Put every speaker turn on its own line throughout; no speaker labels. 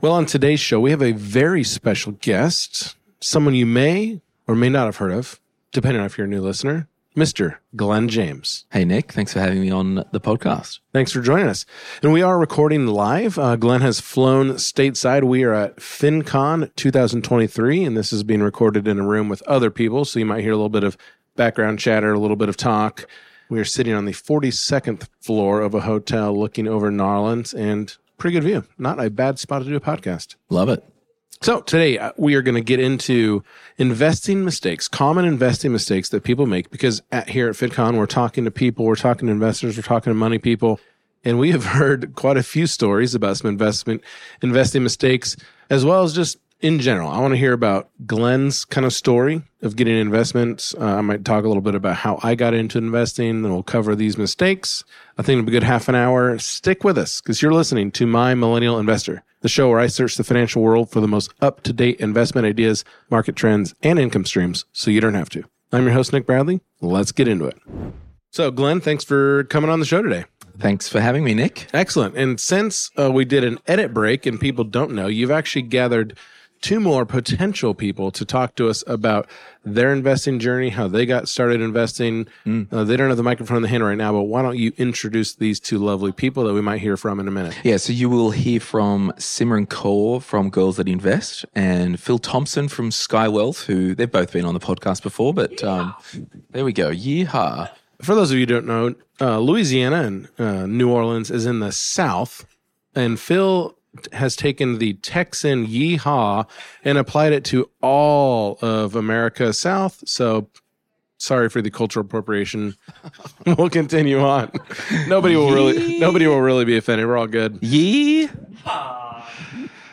Well, on today's show, we have a very special guest, someone you may or may not have heard of, depending on if you're a new listener, Mr. Glen James.
Hey, Nick. Thanks for having me on the podcast.
Thanks for joining us. And we are recording live. Uh, Glen has flown stateside. We are at FinCon 2023, and this is being recorded in a room with other people. So you might hear a little bit of background chatter, a little bit of talk. We are sitting on the 42nd floor of a hotel looking over Narlands and pretty good view. Not a bad spot to do a podcast.
Love it.
So today uh, we are going to get into investing mistakes, common investing mistakes that people make. Because at, here at FinCon, we're talking to people, we're talking to investors, we're talking to money people, and we have heard quite a few stories about some investment investing mistakes, as well as just in general. I want to hear about Glen's kind of story of getting investments. Uh, I might talk a little bit about how I got into investing, then we'll cover these mistakes. I think it'll be a good half an hour. Stick with us because you're listening to My Millennial Investor, the show where I search the financial world for the most up to date investment ideas, market trends, and income streams so you don't have to. I'm your host, Nick Bradley. Let's get into it. So, Glenn, thanks for coming on the show today.
Thanks for having me, Nick.
Excellent. And since uh, we did an edit break and people don't know, you've actually gathered two more potential people to talk to us about their investing journey, how they got started investing. Uh, they don't have the microphone in the hand right now, but why don't you introduce these two lovely people that we might hear from in a minute?
Yeah, so you will hear from Simran Kaur from Girls That Invest and Phil Thompson from Skye Wealth, who they've both been on the podcast before, but um, there we go. Yeehaw.
For those of you who don't know, uh, Louisiana and uh, New Orleans is in the South, and Phil has taken the Texan yeehaw and applied it to all of America South. So sorry for the cultural appropriation. we'll continue on. Nobody will really nobody will really be offended. We're all good.
Yee.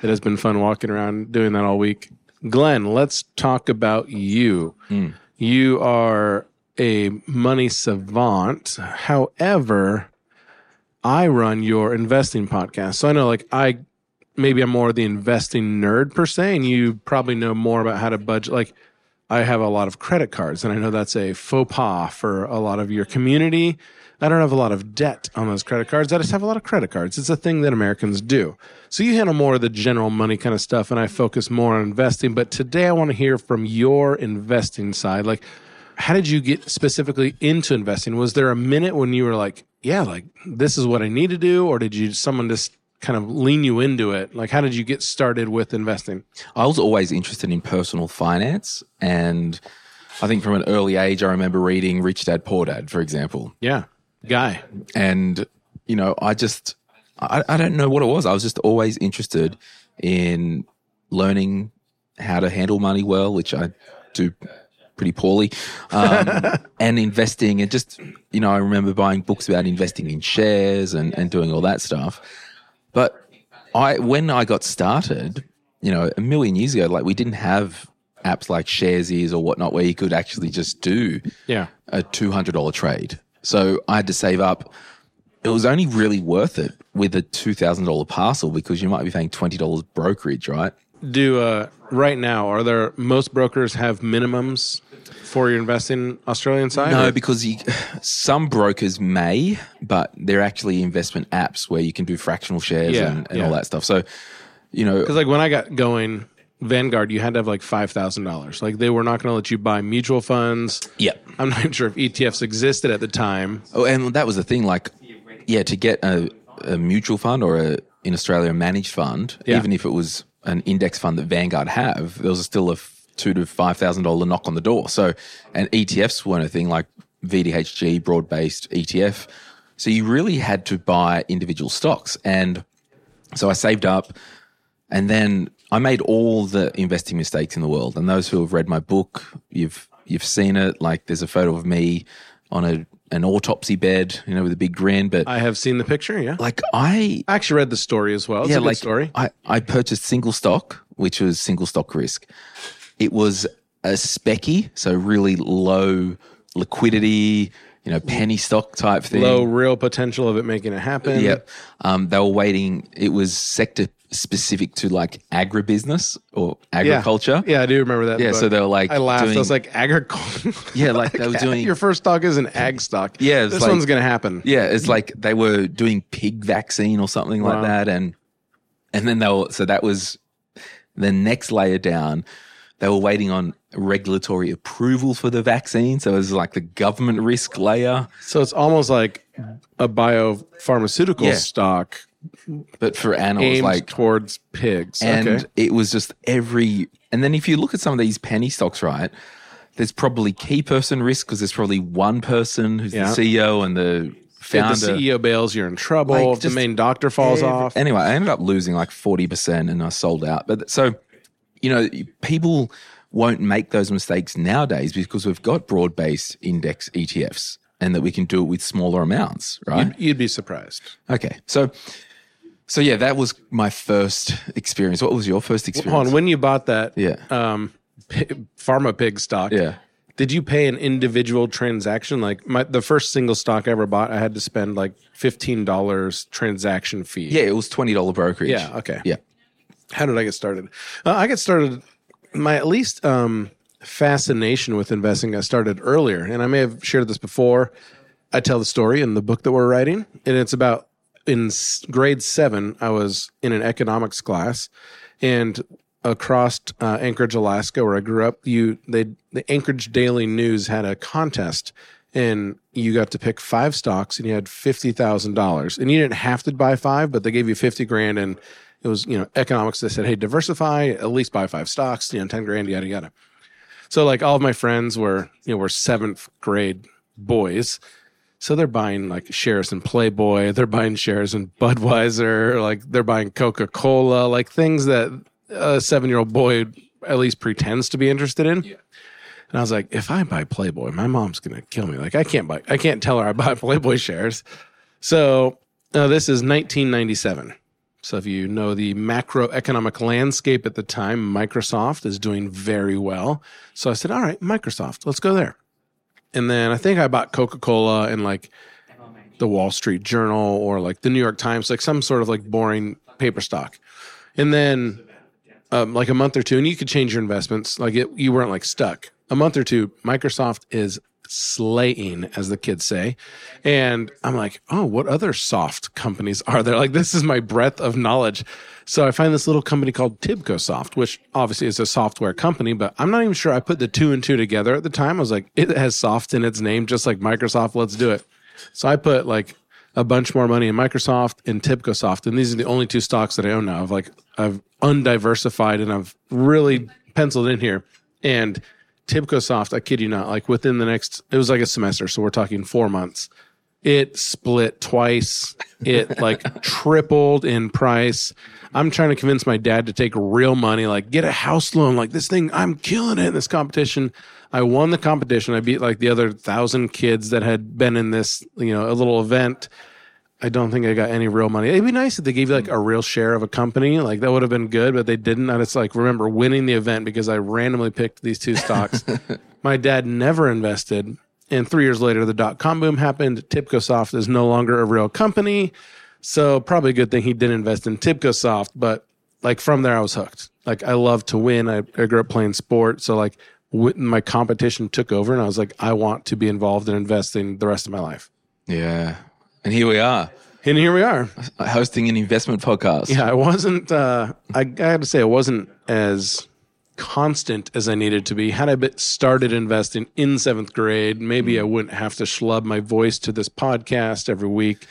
It has been fun walking around doing that all week. Glen, let's talk about you. Hmm. You are a money savant. However, I run your investing podcast. So I know like I maybe I'm more the investing nerd per se, and you probably know more about how to budget. Like I have a lot of credit cards, and I know that's a faux pas for a lot of your community. I don't have a lot of debt on those credit cards. I just have a lot of credit cards. It's a thing that Americans do. So you handle more of the general money kind of stuff, and I focus more on investing. But today I want to hear from your investing side. Like, how did you get specifically into investing? Was there a minute when you were like, yeah, like this is what I need to do? Or did you, someone just kind of lean you into it? Like, how did you get started with investing?
I was always interested in personal finance. And I think from an early age, I remember reading Rich Dad Poor Dad, for example.
Yeah. Guy.
and you know i just I, I don't know what it was i was just always interested in learning how to handle money well which i do pretty poorly um, and investing and just you know i remember buying books about investing in shares and, and doing all that stuff but i when i got started you know a million years ago like we didn't have apps like sharesies or whatnot where you could actually just do
Yeah.
a $200 trade. So I had to save up. It was only really worth it with a $2,000 parcel because you might be paying $20 brokerage, right?
Do, uh, right now, are there, most brokers have minimums for your investing Australian side?
No,
or-
because you, some brokers may, but they're actually investment apps where you can do fractional shares
Yeah,
and, and
yeah.
all that stuff. So, you know,
Because like when I got going, Vanguard, you had to have like five thousand dollars. Like they were not going to let you buy mutual funds.
yeah.
I'm not sure if ETFs existed at the time.
Oh, and that was the thing. Like, yeah, to get a, a mutual fund or a in Australia a managed fund,
Yeah.
even if it was an index fund that Vanguard have, there was still a two to five thousand dollar knock on the door. So, and ETFs weren't a thing like VDHG, broad based ETF. So you really had to buy individual stocks, and so I saved up, and then I made all the investing mistakes in the world. And those who have read my book, you've you've seen it. Like there's a photo of me on a an autopsy bed, you know, with a big grin. But
I have seen the picture. Yeah,
like I,
I actually read the story as well. It's good
like
story.
I, I purchased single stock, which was single stock risk. It was a specky, so really low liquidity, you know, penny stock type thing.
Low real potential of it making it happen.
Yeah. Um, they were waiting. It was sector specific to like agribusiness or agriculture.
Yeah, I do remember that.
Yeah, so they were like
I laughed. I was like, agriculture.
Yeah, like they were doing-
Your first stock is an ag stock.
Yeah,
this
like-
one's gonna happen.
Yeah, it's like they were doing pig vaccine or something
Wow.
like that, and and then they were so that was the next layer down. They were waiting on regulatory approval for the vaccine, so it was like the government risk layer.
So it's almost like a biopharmaceutical
Yeah.
stock
But for animals,
aimed
like
towards pigs.
and
okay.
it was just every. And then if you look at some of these penny stocks, right? There's probably key person risk because there's probably one person who's
Yeah.
the CEO and the
If
founder.
the CEO bails, you're in trouble.
Like,
if the main doctor falls
Every-
off.
Anyway, I ended up losing like 40% and I sold out. But so, you know, people won't make those mistakes nowadays because we've got broad based index ETFs and that we can do it with smaller amounts, right?
You'd, you'd be surprised.
Okay. So, so yeah, that was my first experience. What was your first experience?
On, when you bought that
Yeah.
um, pharma pig stock,
yeah.
did you pay an individual transaction? Like my the first single stock I ever bought, I had to spend like fifteen dollars transaction fee.
Yeah, it was $20 brokerage.
Yeah. Okay.
Yeah.
How did I get started? Uh, I get started. My at least um, fascination with investing got started earlier, and I may have shared this before. I tell the story in the book that we're writing, and it's about in grade seven. I was in an economics class, and across uh, Anchorage, Alaska, where I grew up, you they the Anchorage Daily News had a contest, and you got to pick five stocks, and you had fifty thousand dollars, and you didn't have to buy five, but they gave you fifty grand, and it was you know economics. They said, hey, diversify, at least buy five stocks, you know, ten grand, yada yada. So like all of my friends were you know were seventh grade boys. So they're buying like shares in Playboy, they're buying shares in Budweiser, like they're buying Coca Cola, like things that a seven year old boy at least pretends to be interested in. And I was like, if I buy Playboy, my mom's gonna kill me. Like I can't buy, I can't tell her I buy Playboy shares. So uh, this is 1997. So if you know the macroeconomic landscape at the time, Microsoft is doing very well. So I said, all right, Microsoft, let's go there. And then I think I bought Coca Cola and like the Wall Street Journal or like the New York Times, like some sort of like boring paper stock. And then um, like a month or two, and you could change your investments. Like it, you weren't like stuck. A month or two, Microsoft is slaying, as the kids say. And I'm like, oh, what other soft companies are there? Like this is my breadth of knowledge. So I find this little company called Tibco Soft, which obviously is a software company, but I'm not even sure I put the two and two together at the time. I was like, it has soft in its name, just like Microsoft. Let's do it. So I put like a bunch more money in Microsoft and Tibco Soft. and these are the only two stocks that I own now. I've like I've undiversified and I've really penciled in here. And TibcoSoft, I kid you not, like within the next, it was like a semester, so we're talking four months. It split twice. It like tripled in price. I'm trying to convince my dad to take real money, like get a house loan, like this thing, I'm killing it in this competition. I won the competition. I beat like the other thousand kids that had been in this, you know, a little event. I don't think I got any real money. It'd be nice if they gave you like a real share of a company. Like that would have been good, but they didn't. I just like remember winning the event because I randomly picked these two stocks. My dad never invested. And three years later, the dot com boom happened. TibcoSoft is no longer a real company. So probably a good thing he didn't invest in TibcoSoft. But like from there, I was hooked. Like I love to win. I, I grew up playing sport. So like w- my competition took over and I was like, I want to be involved in investing the rest of my life.
Yeah. And here we are
And here we are.
hosting an investment podcast.
Yeah, I wasn't. Uh, I, I got to say, I wasn't as constant as I needed to be. Had I started investing in seventh grade, maybe I wouldn't have to schlub my voice to this podcast every week.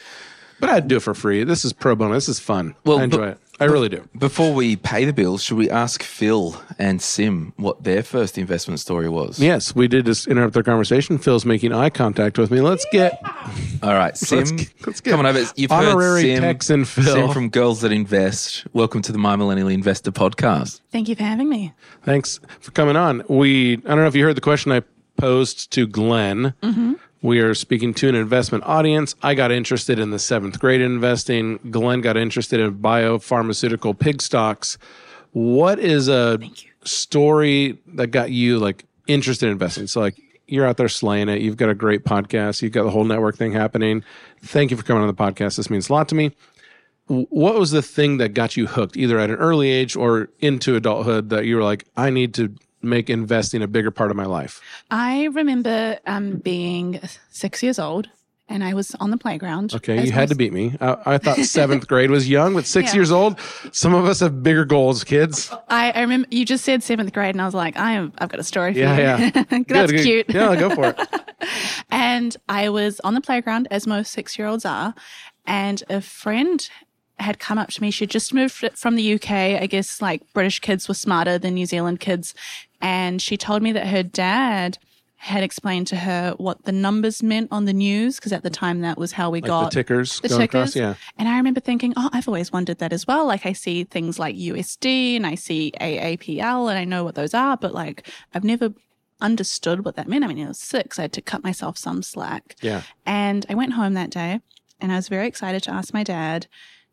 But I'd do it for free. This is pro bono. This is fun.
Well,
I enjoy
but-
it. I really do.
Before we pay the bills, should we ask Phil and Sim what their first investment story was?
Yes, we did just interrupt their conversation. Phil's making eye contact with me. Let's get
All right, Sim,
Let's get- let's get
come on over. You've
honorary
heard Sim,
Texan Phil.
Sim from Girls That Invest. Welcome to the My Millennial Investor podcast.
Thank you for having me.
Thanks for coming on. We I don't know if you heard the question I posed to Glen, mm-hmm. We are speaking to an investment audience. I got interested in the seventh grade investing. Glen got interested in biopharmaceutical pig stocks. What is a story that got you like interested in investing? So like you're out there slaying it. You've got a great podcast. You've got the whole network thing happening. Thank you for coming on the podcast. This means a lot to me. What was the thing that got you hooked, either at an early age or into adulthood, that you were like, I need to make investing a bigger part of my life?
I remember um, being six years old and I was on the playground.
Okay, you had to beat me. I, I thought seventh grade was young, but six
Yeah.
years old. Some of us have bigger goals, kids.
I, I remember you just said seventh grade, and I was like, I am, I've got a story for
Yeah,
you.
yeah.
That's
Good, good.
cute.
Yeah, go for it.
And I was on the playground, as most six year olds are, and a friend had come up to me. She'd just moved from the UK. I guess like British kids were smarter than New Zealand kids. And she told me that her dad had explained to her what the numbers meant on the news, because at the time that was how we
Like
got
the tickers
the
going
tickers.
across. Yeah.
And I remember thinking, oh, I've always wondered that as well. Like I see things like USD and I see AAPL and I know what those are, but like I've never understood what that meant. I mean, I was six. I had to cut myself some slack.
Yeah.
And I went home that day and I was very excited to ask my dad,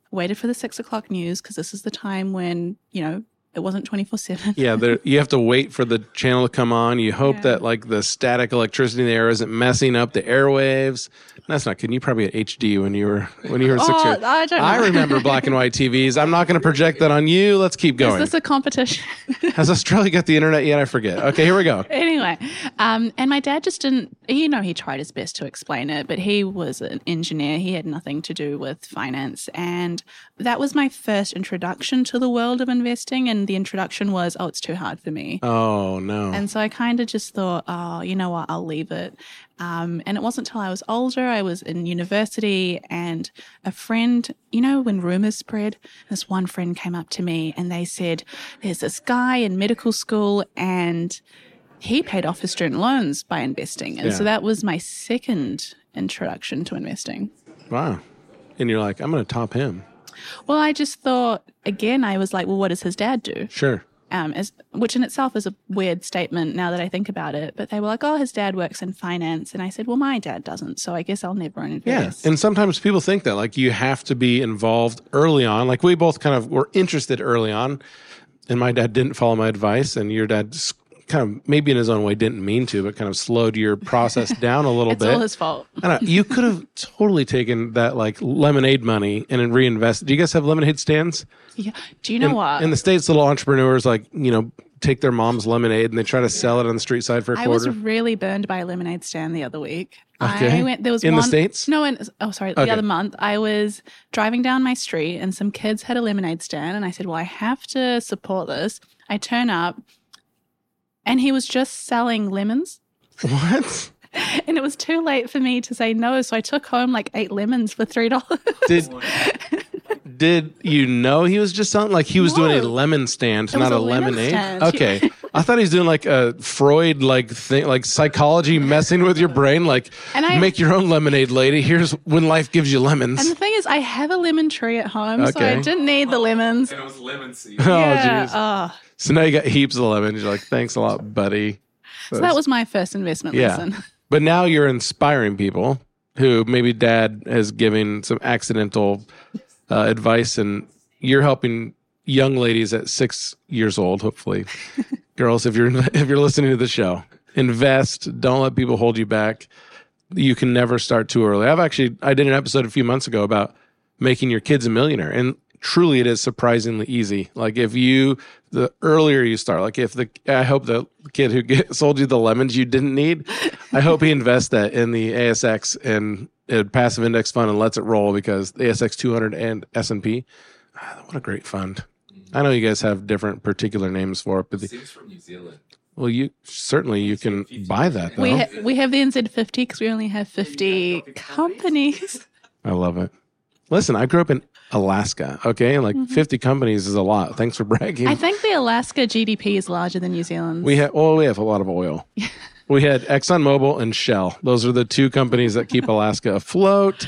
waited for the six o'clock news because this is the time when, you know, it wasn't 24 7.
Yeah, there, you have to wait for the channel to come on. You hope
Yeah.
that like the static electricity in the air isn't messing up the airwaves. That's not kidding. You probably had HD when you were when you were six
Oh,
years.
I don't know.
I remember black and white TVs. I'm not going to project that on you. Let's keep going Is
this a competition?
Has Australia got the internet yet? I forget. Okay, here we go.
anyway, um, and my dad just didn't, you know, he tried his best to explain it, but he was an engineer. He had nothing to do with finance. And that was my first introduction to the world of investing. And the introduction was, oh, it's too hard for me.
Oh no.
And so I kind of just thought, oh, you know what, I'll leave it. Um, and it wasn't until I was older, I was in university, and a friend, you know, when rumors spread, this one friend came up to me and they said, there's this guy in medical school and he paid off his student loans by investing. And so that was my second introduction to investing.
wow. And you're like, I'm going to top him.
Well, I just thought, again, I was like, well, what does his dad do?
Sure.
um, as, which in itself is a weird statement now that I think about it. But they were like, "Oh, his dad works in finance," and I said, "Well, my dad doesn't, so I guess I'll never
Yeah.
invest."
And sometimes people think that like you have to be involved early on. Like we both kind of were interested early on. And my dad didn't follow my advice. And your dad kind of maybe in his own way didn't mean to, but kind of slowed your process down a little
it's
bit.
all his fault.
I you could have totally taken that like lemonade money and then reinvested. Do you guys have lemonade stands?
Yeah. Do you know
in,
what?
in the states, little entrepreneurs like you know take their mom's lemonade and they try to sell it on the street side for a
I was really burned by a lemonade stand the other week.
Okay.
I went. There was
In the
one,
States?
No, in oh sorry, the other month I was driving down my street and some kids had a lemonade stand, and I said, "Well, I have to support this." I turn up, and he was just selling lemons.
what?
And it was too late for me to say no, so I took home like eight lemons for three dollars.
Did did you know he was just selling like he was doing a lemon stand,
It
not a,
a lemon
lemonade?
stand.
Okay, I thought he was doing like a Freud like thing, like psychology messing with your brain, like
And I-
make your own lemonade, lady. Here's when life gives you lemons.
And the thing is, I have a lemon tree at home, so I didn't need the oh, lemons.
And it was lemon seed.
oh
yeah.
jeez.
oh.
So now you got heaps of lemons. You're like, thanks a lot, buddy.
so that was my first investment
Yeah.
lesson.
But now you're inspiring people who maybe dad has given some accidental uh, advice, and you're helping young ladies at six years old, hopefully, girls. If you're if you're listening to the show, invest. Don't let people hold you back. You can never start too early. I've actually I did an episode a few months ago about making your kids a millionaire, and truly, it is surprisingly easy. Like if you the earlier you start, like if the I hope the kid who get, sold you the lemons you didn't need, I hope he invests that in the ASX and a passive index fund and lets it roll because the ASX 200 and S and P. Ah, What a great fund! I know you guys have different particular names for it, but the,
Sim's from New Zealand.
well, you certainly you can buy that though.
We ha- we have the NZ50 because we only have 50 companies.
I love it. Listen, I grew up in Alaska. Okay, like mm-hmm. 50 companies is a lot. Thanks for bragging.
I think the Alaska GDP is larger than New Zealand.
We have well, we have a lot of oil. we had ExxonMobil and Shell. Those are the two companies that keep Alaska afloat.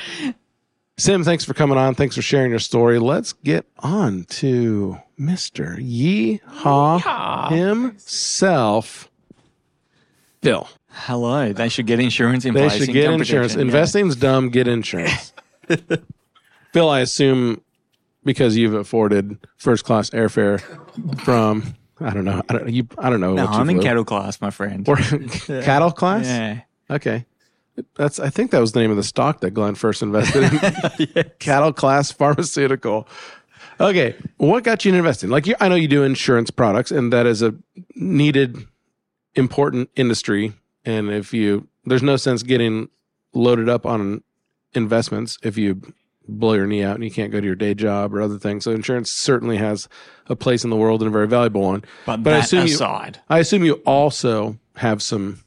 Sim, thanks for coming on. Thanks for sharing your story. Let's get on to Mr. Yeehaw himself, Phil.
Hello. They should get insurance in
They
place.
should get insurance.
protection, yeah.
Investing's dumb. Get insurance. Phil, I assume because you've afforded first class airfare from I don't know. I don't you. I don't know.
No, I'm in cattle class, my friend.
Or cattle class.
yeah.
Okay. That's I think that was the name of the stock that Glen first invested in. Cattle class pharmaceutical. Okay. What got you investing? Like you, I know you do insurance products and that is a needed important industry and if you there's no sense getting loaded up on investments if you blow your knee out and you can't go to your day job or other things. So insurance certainly has a place in the world and a very valuable one.
But,
But I assume you-
aside,
I assume you also have some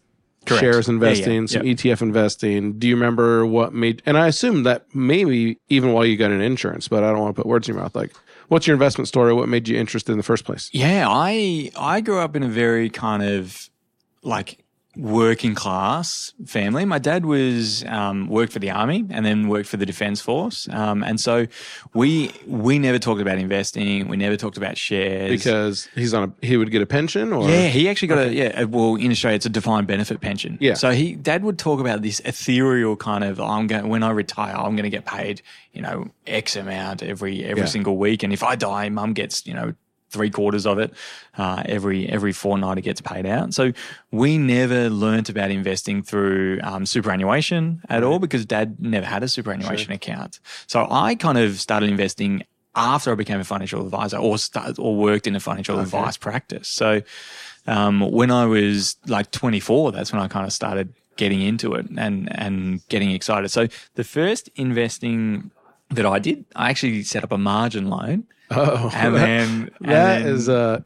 Correct.
shares
Yeah, yeah,
investing, some ETF investing. Do you remember what made? And I assume that maybe even while you got an insurance, but I don't want to put words in your mouth. Like, what's your investment story? What made you interested in the first place?
yeah, I I grew up in a very kind of like working class family. My dad was um, worked for the army and then worked for the defense force, um, and so we we never talked about investing. We never talked about shares
Because he's on a he would get a pension or
Yeah, he actually got a yeah. Well, in Australia, it's a defined benefit pension.
Yeah.
So he dad would talk about this ethereal kind of I'm going when I retire, I'm going to get paid you know X amount every every
Yeah.
single week, and if I die, mum gets you know three quarters of it uh, every every fortnight. It gets paid out. So we never learnt about investing through um, superannuation at all because dad never had a superannuation account. So I kind of started investing after I became a financial advisor or started, or worked in a financial advice practice. So um, when I was like 24, that's when I kind of started getting into it and and getting excited. So the first investing that I did, I actually set up a margin loan,
oh,
and then and
that
then-
is a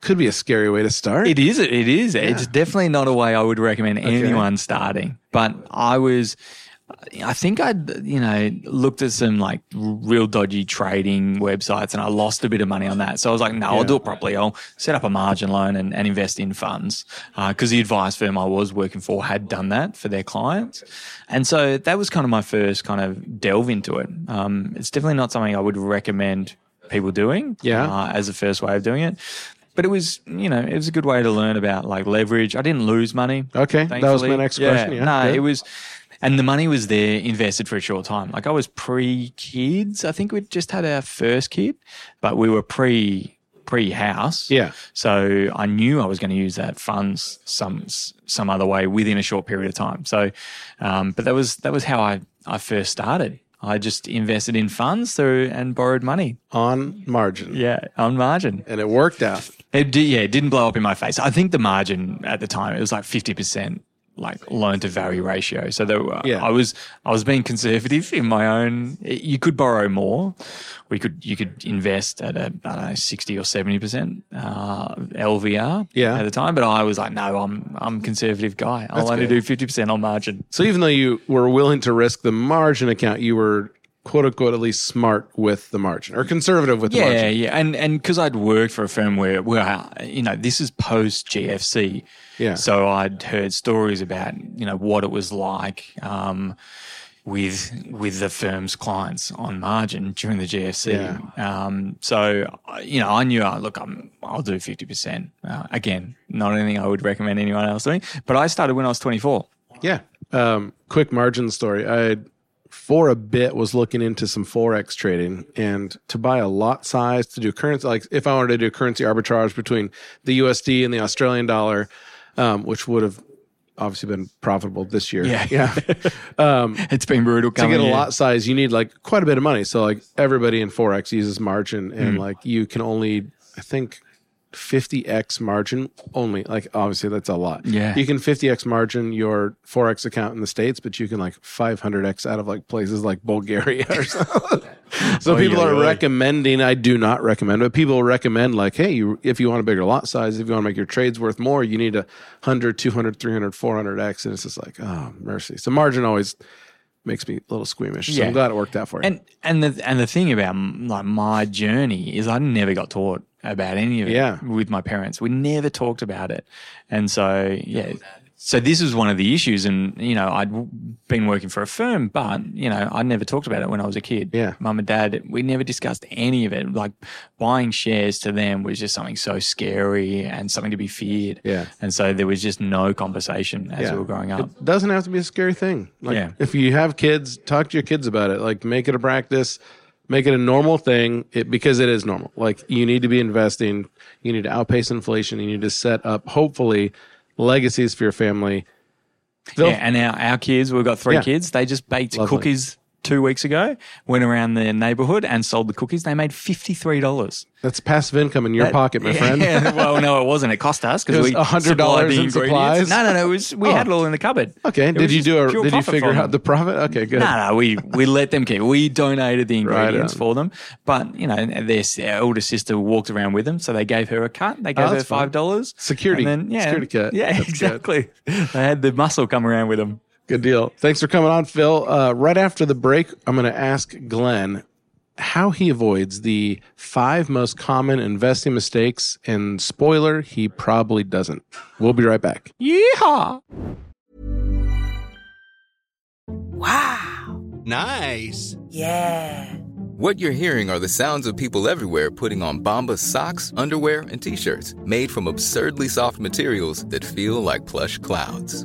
could be a scary way to start.
it is. It is. It's definitely not a way I would recommend anyone starting. But I was, I think I'd, you know, looked at some like real dodgy trading websites and I lost a bit of money on that. So I was like, no, I'll do it properly. I'll set up a margin loan and, and invest in funds. Because the advice firm I was working for had done that for their clients. And so that was kind of my first kind of delve into it. Um, it's definitely not something I would recommend people doing
Yeah.
uh, as a first way of doing it. But it was, you know, it was a good way to learn about like leverage. I didn't lose money.
Okay, that was my
thankfully.
next question, yeah,
no,
good.
it was, and the money was there invested for a short time. Like I was pre kids. I think we'd just had our first kid, but we were pre pre house.
Yeah.
So I knew I was going to use that funds some some other way within a short period of time. So, um, but that was that was how I I first started. I just invested in funds through and borrowed money.
on margin.
Yeah, on margin.
and it worked out.
It did, yeah, it didn't blow up in my face. I think the margin at the time it was like fifty percent, like loan to value ratio. So there were,
Yeah.
I was I was being conservative in my own. You could borrow more. We could you could invest at a I don't know sixty or seventy percent uh, LVR.
Yeah.
at the time, but I was like, no, I'm I'm conservative guy. I'll
That's
only
good.
do fifty percent on margin.
So even though you were willing to risk the margin account, you were quote unquote at least smart with the margin or conservative with the
Yeah,
margin.
yeah, and and because I'd worked for a firm where where uh, you know this is post GFC,
Yeah.
So I'd heard stories about you know what it was like um, with with the firm's clients on margin during the GFC. Um, so you know I knew uh, look I'm I'll do fifty percent uh, again. Not anything I would recommend anyone else doing. But I started when I was twenty four.
Yeah. Um, quick margin story. I for a bit was looking into some forex trading and to buy a lot size to do currency like if I wanted to do currency arbitrage between the USD and the Australian dollar, um, which would have obviously been profitable this year.
Yeah.
Yeah. um,
It's been brutal.
to get a
in.
lot size, you need like quite a bit of money. So like everybody in forex uses margin, and
Hmm.
like you can only, I think, fifty x margin only. Like obviously that's a lot.
Yeah.
you can fifty x margin your forex account in the states, but you can like five hundred x out of like places like Bulgaria or something. so
Oy,
people
oy,
are recommending. I do not recommend, but people recommend like, hey, you, if you want a bigger lot size, if you want to make your trades worth more, you need a 100, 200, 300, 400 x, and it's just like, oh mercy. So margin always makes me a little squeamish. So
Yeah.
I'm glad it worked out for you.
And and the and the thing about like my journey is I never got taught about any of it
Yeah.
with my parents. We never talked about it, and so yeah, so this was one of the issues, and you know, I'd been working for a firm, but you know, I never talked about it when I was a kid.
Yeah.
mum and dad, we never discussed any of it. Like buying shares to them was just something so scary and something to be feared.
Yeah.
and so there was just no conversation as we were growing up.
It doesn't have to be a scary thing. Like
Yeah.
if you have kids, talk to your kids about it. Like make it a practice, make it a normal thing it, because it is normal. Like you need to be investing, you need to outpace inflation, you need to set up hopefully legacies for your family. They'll-
Yeah, and our, our kids, we've got three
Yeah.
kids. They just baked
Lovely.
cookies two weeks ago. Went around the neighborhood and sold the cookies. They made fifty three dollars.
That's passive income in your pocket, my friend.
Yeah, well, no, it wasn't. It cost us because we
$100
supplied
in
ingredients.
supplies?
No, no, no. It was we
Oh.
had it all in the cupboard.
Okay.
It
Did you do a did you figure out the profit? Okay, good.
No, no, we we let them keep. We donated the ingredients
on.
for them, but you know, their our older sister walked around with them, so they gave her a cut. They gave oh, her
Oh, fun.
five dollars
Security-
yeah,
security cut.
Yeah,
That's good.
exactly. They had the muscle come around with them.
Good deal. Thanks for coming on, Phil. Uh, right after the break, I'm going to ask Glen how he avoids the five most common investing mistakes. And spoiler, he probably doesn't. We'll be right back.
Yeehaw!
Wow.
Nice.
Yeah.
What you're hearing are the sounds of people everywhere putting on Bombas socks, underwear, and t-shirts made from absurdly soft materials that feel like plush clouds.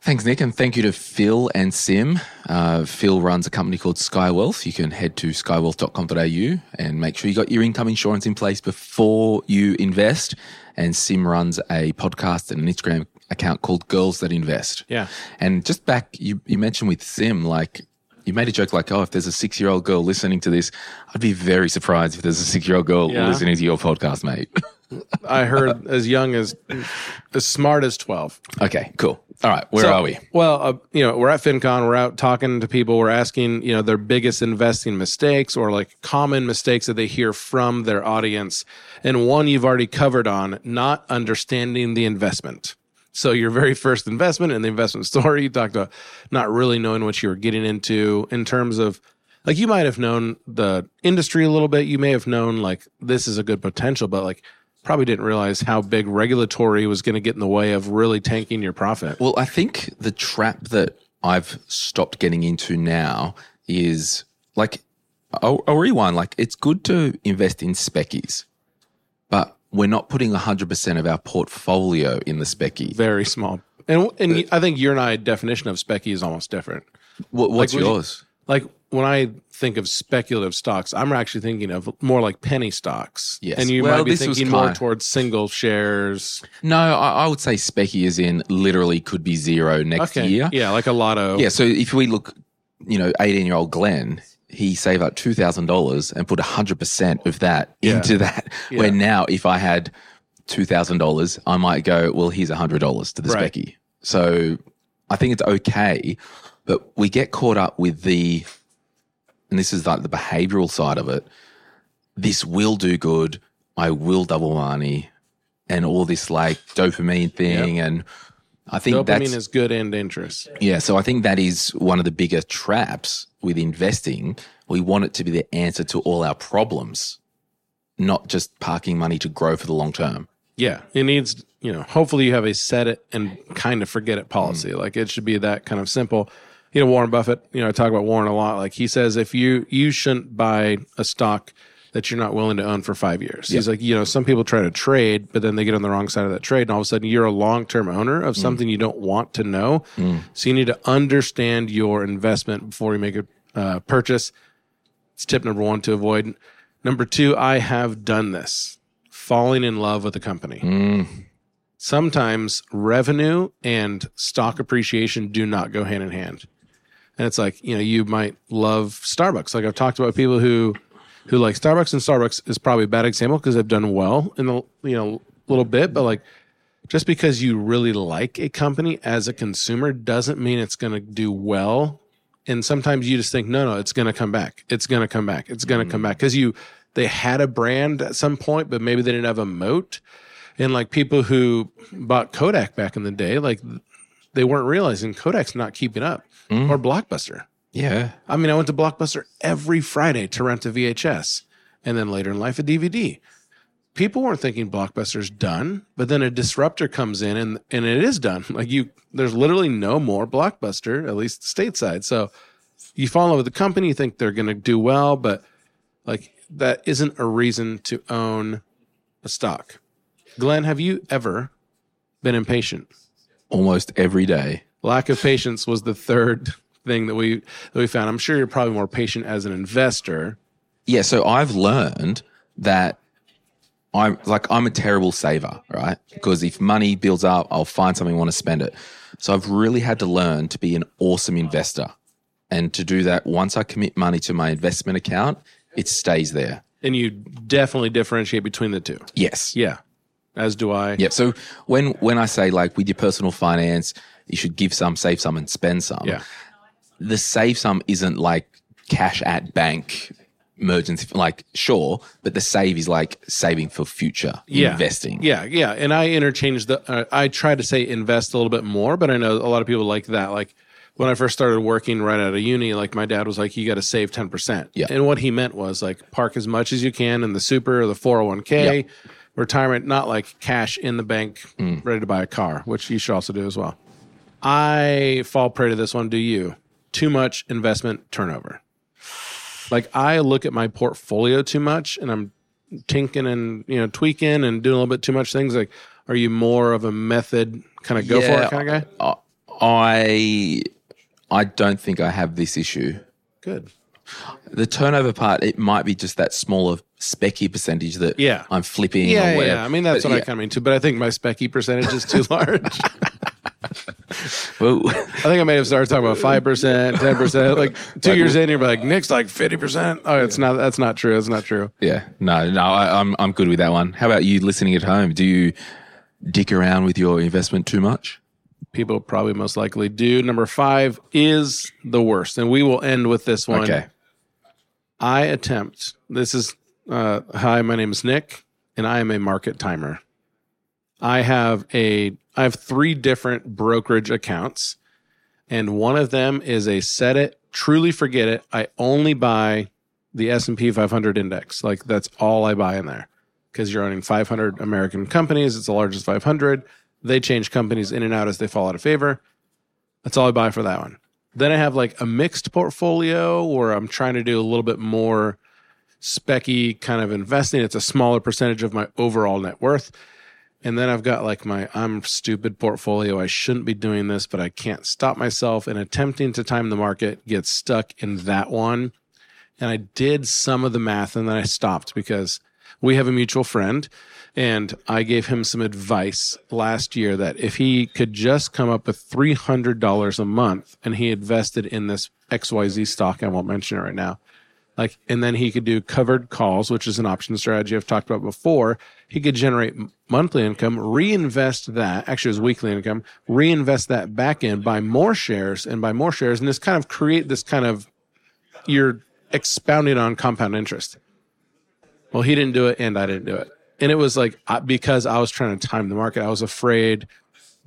Thanks, Nick, and thank you to Phil and Sim. Uh, Phil runs a company called Skyewealth. You can head to skyewealth.com.au and make sure you got your income insurance in place before you invest. And Sim runs a podcast and an Instagram account called Girls That Invest.
Yeah.
And just back, you, you mentioned with Sim, like, you made a joke like, oh, if there's a six year old girl listening to this, I'd be very surprised if there's a six year old girl
Yeah.
listening to your podcast, mate.
I heard as young as as smart as 12.
okay, cool. All right, where
So-
are we?
Well, uh, you know, we're at FinCon. We're out talking to people. We're asking, you know, their biggest investing mistakes or like common mistakes that they hear from their audience. And one you've already covered on not understanding the investment. So your very first investment in the investment story, you talked about not really knowing what you were getting into in terms of like you might have known the industry a little bit. You may have known like this is a good potential, but like probably didn't realize how big regulatory was going to get in the way of really tanking your profit.
Well, I think the trap that I've stopped getting into now is like, I'll, I'll rewind. Like, it's good to invest in speckies, but we're not putting 100% of our portfolio in the specky.
very small. And and I think your and I definition of specky is almost different.
What, what's
would you-
yours?
Like when I think of speculative stocks, I'm actually thinking of more like penny stocks.
Yes.
And you
Well,
might be
this was
thinking more towards single shares.
no, I, I would say specky is in literally could be zero next
Okay.
year.
Yeah, like a lotto.
Yeah. So if we look, you know, 18 year old Glen, he saved up $2,000 and put 100% of that
Yeah.
into that.
Yeah.
Where now, if I had $2,000, I might go, well, here's $100 to the
Right.
specky. So I think it's okay, but we get caught up with the, and this is like the behavioral side of it. This will do good. I will double money and all this like dopamine thing. And I think
Dopamine
that's,
is good and interest.
yeah, so I think that is one of the bigger traps with investing. We want it to be the answer to all our problems, not just parking money to grow for the long term.
Yeah. It needs, you know, hopefully you have a set it and kind of forget it policy. Mm. Like it should be that kind of simple. You know, Warren Buffett, you know, I talk about Warren a lot. Like he says, if you, you shouldn't buy a stock that you're not willing to own for five years. He's like, you know, some people try to trade, but then they get on the wrong side of that trade. And all of a sudden you're a long term owner of mm. something you don't want to know. Mm. So you need to understand your investment before you make a uh, purchase. It's tip number one to avoid Number two, I have done this, falling in love with a company. Mm. Sometimes revenue and stock appreciation do not go hand in hand. And it's like, you know, you might love Starbucks. Like I've talked about people who who like Starbucks and Starbucks is probably a bad example because they've done well in the you know little bit, but like just because you really like a company as a consumer doesn't mean it's going to do well. And sometimes you just think, no, no, it's going to come back. It's going to come back. It's going to come back because you they had a brand at some point, but maybe they didn't have a moat. And like people who bought Kodak back in the day, like they weren't realizing Kodak's not keeping up mm-hmm. or Blockbuster.
Yeah.
I mean, I went to Blockbuster every Friday to rent a VHS and then later in life a DVD. People weren't thinking Blockbuster's done, but then a disruptor comes in and and it is done. Like you there's literally no more Blockbuster, at least stateside. So you fall in love with the company, you think they're gonna do well, but like that isn't a reason to own a stock. Glen, have you ever been impatient?
Almost every day.
Lack of patience was the third thing that we that we found. I'm sure you're probably more patient as an investor.
Yeah, so I've learned that I'm like I'm a terrible saver, right? Because if money builds up, I'll find something I want to spend it. So I've really had to learn to be an awesome investor. And to do that, once I commit money to my investment account, it stays there.
And you definitely differentiate between the two.
Yes.
Yeah. As do I.
Yep. So when when I say like with your personal finance, you should give some, save some, and spend some.
Yeah.
The save sum isn't like cash at bank emergency. Like sure, but the save is like saving for future
Yeah.
investing.
Yeah, yeah. And I interchange the. Uh, I try to say invest a little bit more, but I know a lot of people like that. Like when I first started working right out of uni, like my dad was like, "You got to save ten percent."
Yeah.
And what he meant was like park as much as you can in the super or the four hundred one k, retirement, not like cash in the bank,
Mm.
ready to buy a car, which you should also do as well. I fall prey to this one. Do you? Too much investment turnover. Like I look at my portfolio too much, and I'm tinking and you know tweaking and doing a little bit too much things. Like, are you more of a method kind of go for it kind of guy?
I I don't think I have this issue.
Good.
The turnover part, it might be just that smaller specky percentage that
Yeah.
I'm flipping
Yeah, yeah. I mean, that's
But
what I
yeah.
kind of mean too. But I think my specky percentage is too large.
Well,
I think I may have started talking about five percent, ten percent. Like two years in, you're like Nick's like fifty percent. Oh, it's not. That's not true. It's not true.
yeah, no, no, I, I'm I'm good with that one. How about you listening at home? Do you dick around with your investment too much?
People probably most likely do. Number five is the worst, and we will end with this one.
Okay.
I attempt. This is uh, hi. My name is Nick, and I am a market timer. I have a. I have three different brokerage accounts, and one of them is a set it, truly forget it. I only buy the S and P 500 index. Like that's all I buy in there because you're owning 500 American companies. It's the largest 500. They change companies in and out as they fall out of favor. That's all I buy for that one. Then I have like a mixed portfolio where I'm trying to do a little bit more specky kind of investing. It's a smaller percentage of my overall net worth. And then I've got like my I'm stupid portfolio. I shouldn't be doing this, but I can't stop myself and attempting to time the market, gets stuck in that one. And I did some of the math and then I stopped because we have a mutual friend and I gave him some advice last year that if he could just come up with $300 a month and he invested in this XYZ stock, I won't mention it right now, like and then he could do covered calls which is an option strategy i've talked about before. He could generate monthly income reinvest that actually it was weekly income reinvest that back in buy more shares and buy more shares and just kind of create this kind of you're expounding on compound interest. Well he didn't do it and i didn't do it. And it was like because i was trying to time the market i was afraid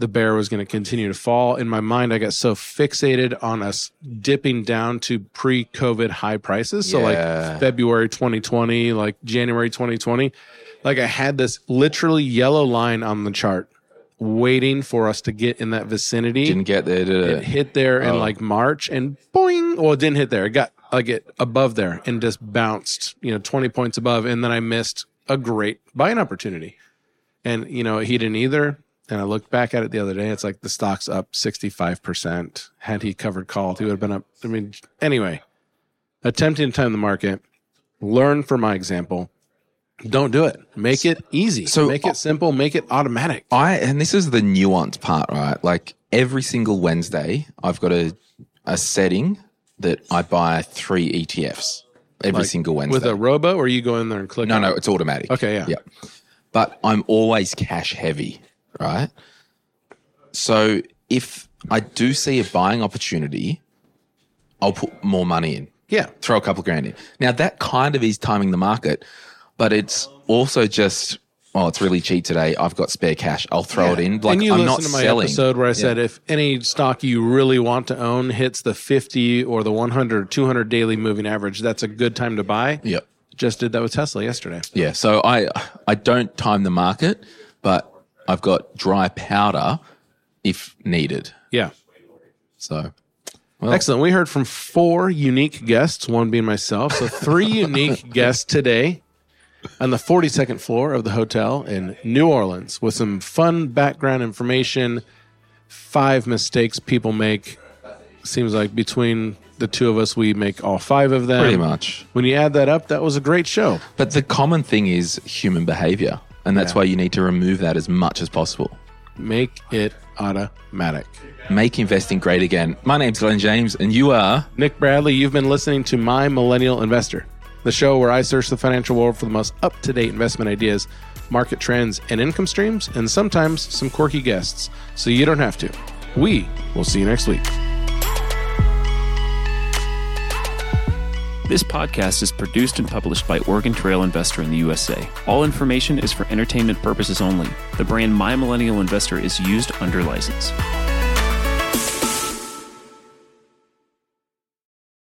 the bear was going to continue to fall. In my mind, I got so fixated on us dipping down to pre COVID high prices. So,
Yeah.
like February 2020, like January 2020, like I had this literally yellow line on the chart waiting for us to get in that vicinity.
Didn't get there, did
It
it?
hit there in
Oh.
like March and boing. Well, it didn't hit there. It got like it above there and just bounced, you know, 20 points above. And then I missed a great buying opportunity. And, you know, he didn't either. And I looked back at it the other day. It's like the stock's up 65%. Had he covered called, he would have been up. I mean, anyway, attempting to time the market. Learn from my example. Don't do it. Make it easy.
So-
make it simple. Make it automatic.
I and this is the nuanced part, right? Like every single Wednesday, I've got a a setting that I buy three ETFs every
Like,
single Wednesday.
With a robo, or you go in there and click?
no,
on
no, it's automatic.
Okay, yeah.
yeah. But I'm always cash heavy, right? So if I do see a buying opportunity, I'll put more money in.
Yeah.
throw a couple of grand in. Now that kind of is timing the market, but it's also just oh, it's really cheap today. I've got spare cash. I'll throw it in. Like
and you
I'm
listened
not
to my
selling.
episode where I said if any stock you really want to own hits the 50 or the 100 or 200 daily moving average, that's a good time to buy.
Yep.
Just did that with Tesla yesterday.
Yeah. So I I don't time the market, but I've got dry powder if needed.
Yeah.
So well,
Excellent. We heard from four unique guests, one being myself. So three unique guests today on the 42nd floor of the hotel in New Orleans with some fun background information, five mistakes people make. Seems like between the two of us, we make all five of them.
pretty much.
When you add that up, that was a great show.
But the common thing is human behavior, and that's
Yeah.
why you need to remove that as much as possible.
Make it automatic.
Make investing great again. My name's Glen James, and you are.
Nick Bradley, you've been listening to My Millennial Investor, the show where I search the financial world for the most up to date investment ideas, market trends, and income streams, and sometimes some quirky guests, so you don't have to. We will see you next week.
This podcast is produced and published by Oregon Trail Investor in the USA. All information is for entertainment purposes only. The brand My Millennial Investor is used under license.